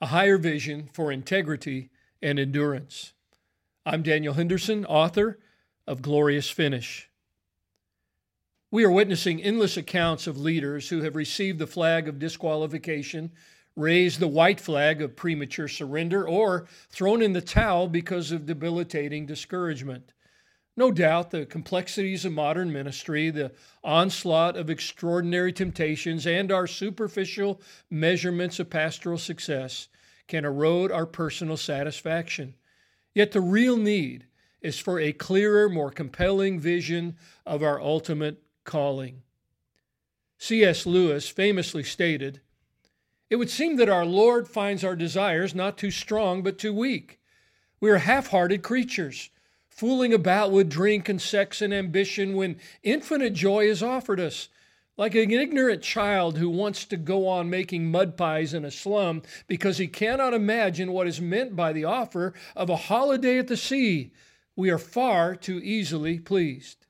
a higher vision for integrity and endurance. I'm Daniel Henderson, author of Glorious Finish. We are witnessing endless accounts of leaders who have received the flag of disqualification, raised the white flag of premature surrender, or thrown in the towel because of debilitating discouragement. No doubt the complexities of modern ministry, the onslaught of extraordinary temptations, and our superficial measurements of pastoral success can erode our personal satisfaction. Yet the real need is for a clearer, more compelling vision of our ultimate calling. C.S. Lewis famously stated It would seem that our Lord finds our desires not too strong, but too weak. We are half hearted creatures fooling about with drink and sex and ambition when infinite joy is offered us. Like an ignorant child who wants to go on making mud pies in a slum because he cannot imagine what is meant by the offer of a holiday at the sea, we are far too easily pleased.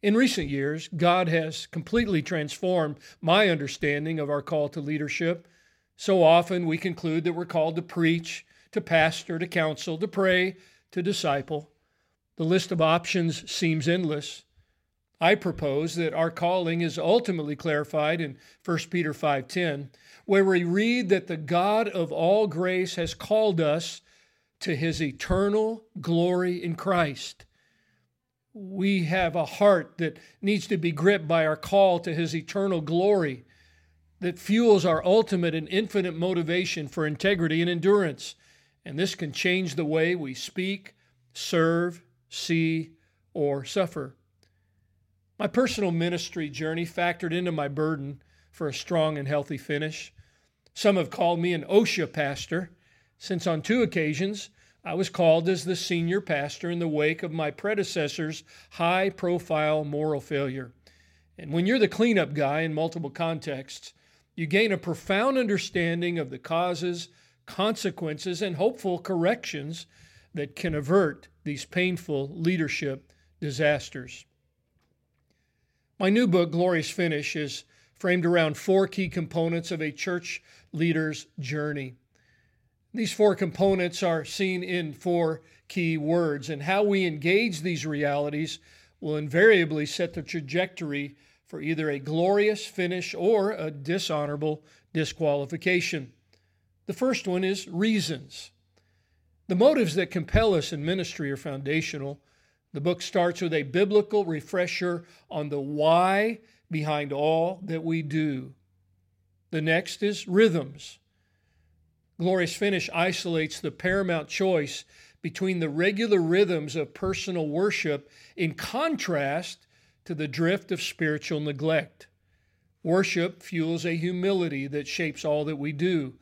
In recent years, God has completely transformed my understanding of our call to leadership. So often we conclude that we're called to preach, to pastor, to counsel, to pray, to disciple. The list of options seems endless. I propose that our calling is ultimately clarified in 1 Peter 5:10, where we read that the God of all grace has called us to his eternal glory in Christ. We have a heart that needs to be gripped by our call to his eternal glory that fuels our ultimate and infinite motivation for integrity and endurance. And this can change the way we speak, serve, see, or suffer. My personal ministry journey factored into my burden for a strong and healthy finish. Some have called me an OSHA pastor, since on two occasions I was called as the senior pastor in the wake of my predecessor's high profile moral failure. And when you're the cleanup guy in multiple contexts, you gain a profound understanding of the causes consequences, and hopeful corrections that can avert these painful leadership disasters. My new book, Glorious Finish, is framed around four key components of a church leader's journey. These four components are seen in four key words, and how we engage these realities will invariably set the trajectory for either a glorious finish or a dishonorable disqualification. The first one is reasons. The motives that compel us in ministry are foundational. The book starts with a biblical refresher on the why behind all that we do. The next is rhythms. Glorious Finish isolates the paramount choice between the regular rhythms of personal worship in contrast to the drift of spiritual neglect. Worship fuels a humility that shapes all that we do.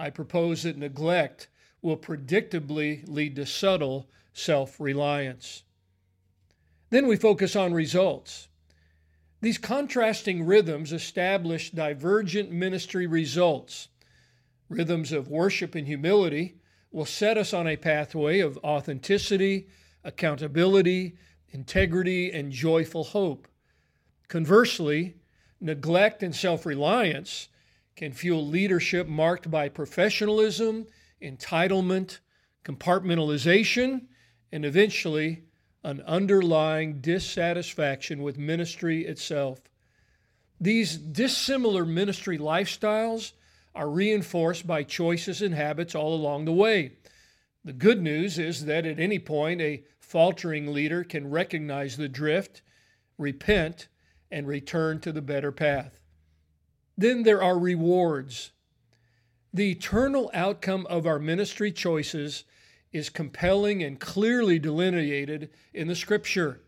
I propose that neglect will predictably lead to subtle self reliance. Then we focus on results. These contrasting rhythms establish divergent ministry results. Rhythms of worship and humility will set us on a pathway of authenticity, accountability, integrity, and joyful hope. Conversely, neglect and self reliance can fuel leadership marked by professionalism, entitlement, compartmentalization, and eventually an underlying dissatisfaction with ministry itself. These dissimilar ministry lifestyles are reinforced by choices and habits all along the way. The good news is that at any point, a faltering leader can recognize the drift, repent, and return to the better path. Then there are rewards. The eternal outcome of our ministry choices is compelling and clearly delineated in the scripture.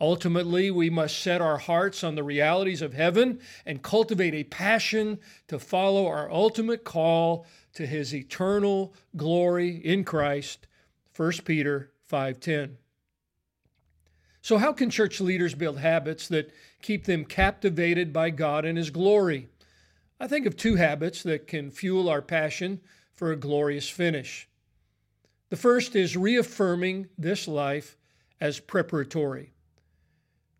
Ultimately, we must set our hearts on the realities of heaven and cultivate a passion to follow our ultimate call to his eternal glory in Christ. 1 Peter 5:10. So how can church leaders build habits that keep them captivated by God and His glory. I think of two habits that can fuel our passion for a glorious finish. The first is reaffirming this life as preparatory.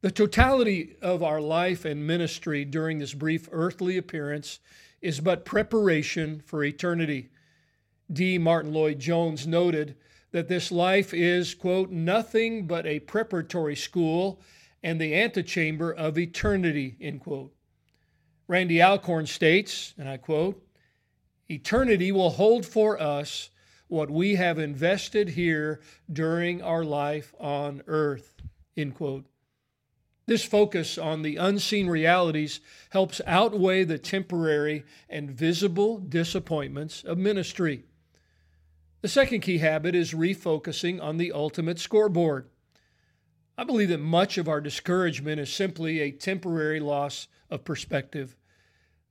The totality of our life and ministry during this brief earthly appearance is but preparation for eternity. D. Martyn Lloyd Jones noted that this life is, quote, nothing but a preparatory school and the antechamber of eternity, end quote. Randy Alcorn states, and I quote, Eternity will hold for us what we have invested here during our life on earth, end quote. This focus on the unseen realities helps outweigh the temporary and visible disappointments of ministry. The second key habit is refocusing on the ultimate scoreboard. I believe that much of our discouragement is simply a temporary loss of perspective.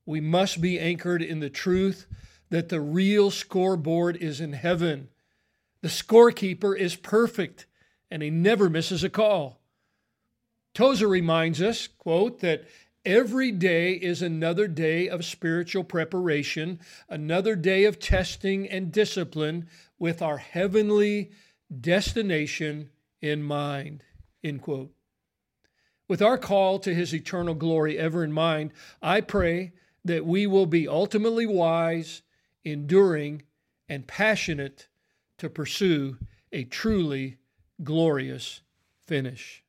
We must be anchored in the truth that the real scoreboard is in heaven. The scorekeeper is perfect and he never misses a call. Tozer reminds us, quote, that every day is another day of spiritual preparation, another day of testing and discipline with our heavenly destination in mind, end quote. With our call to his eternal glory ever in mind, I pray that we will be ultimately wise, enduring, and passionate to pursue a truly glorious finish.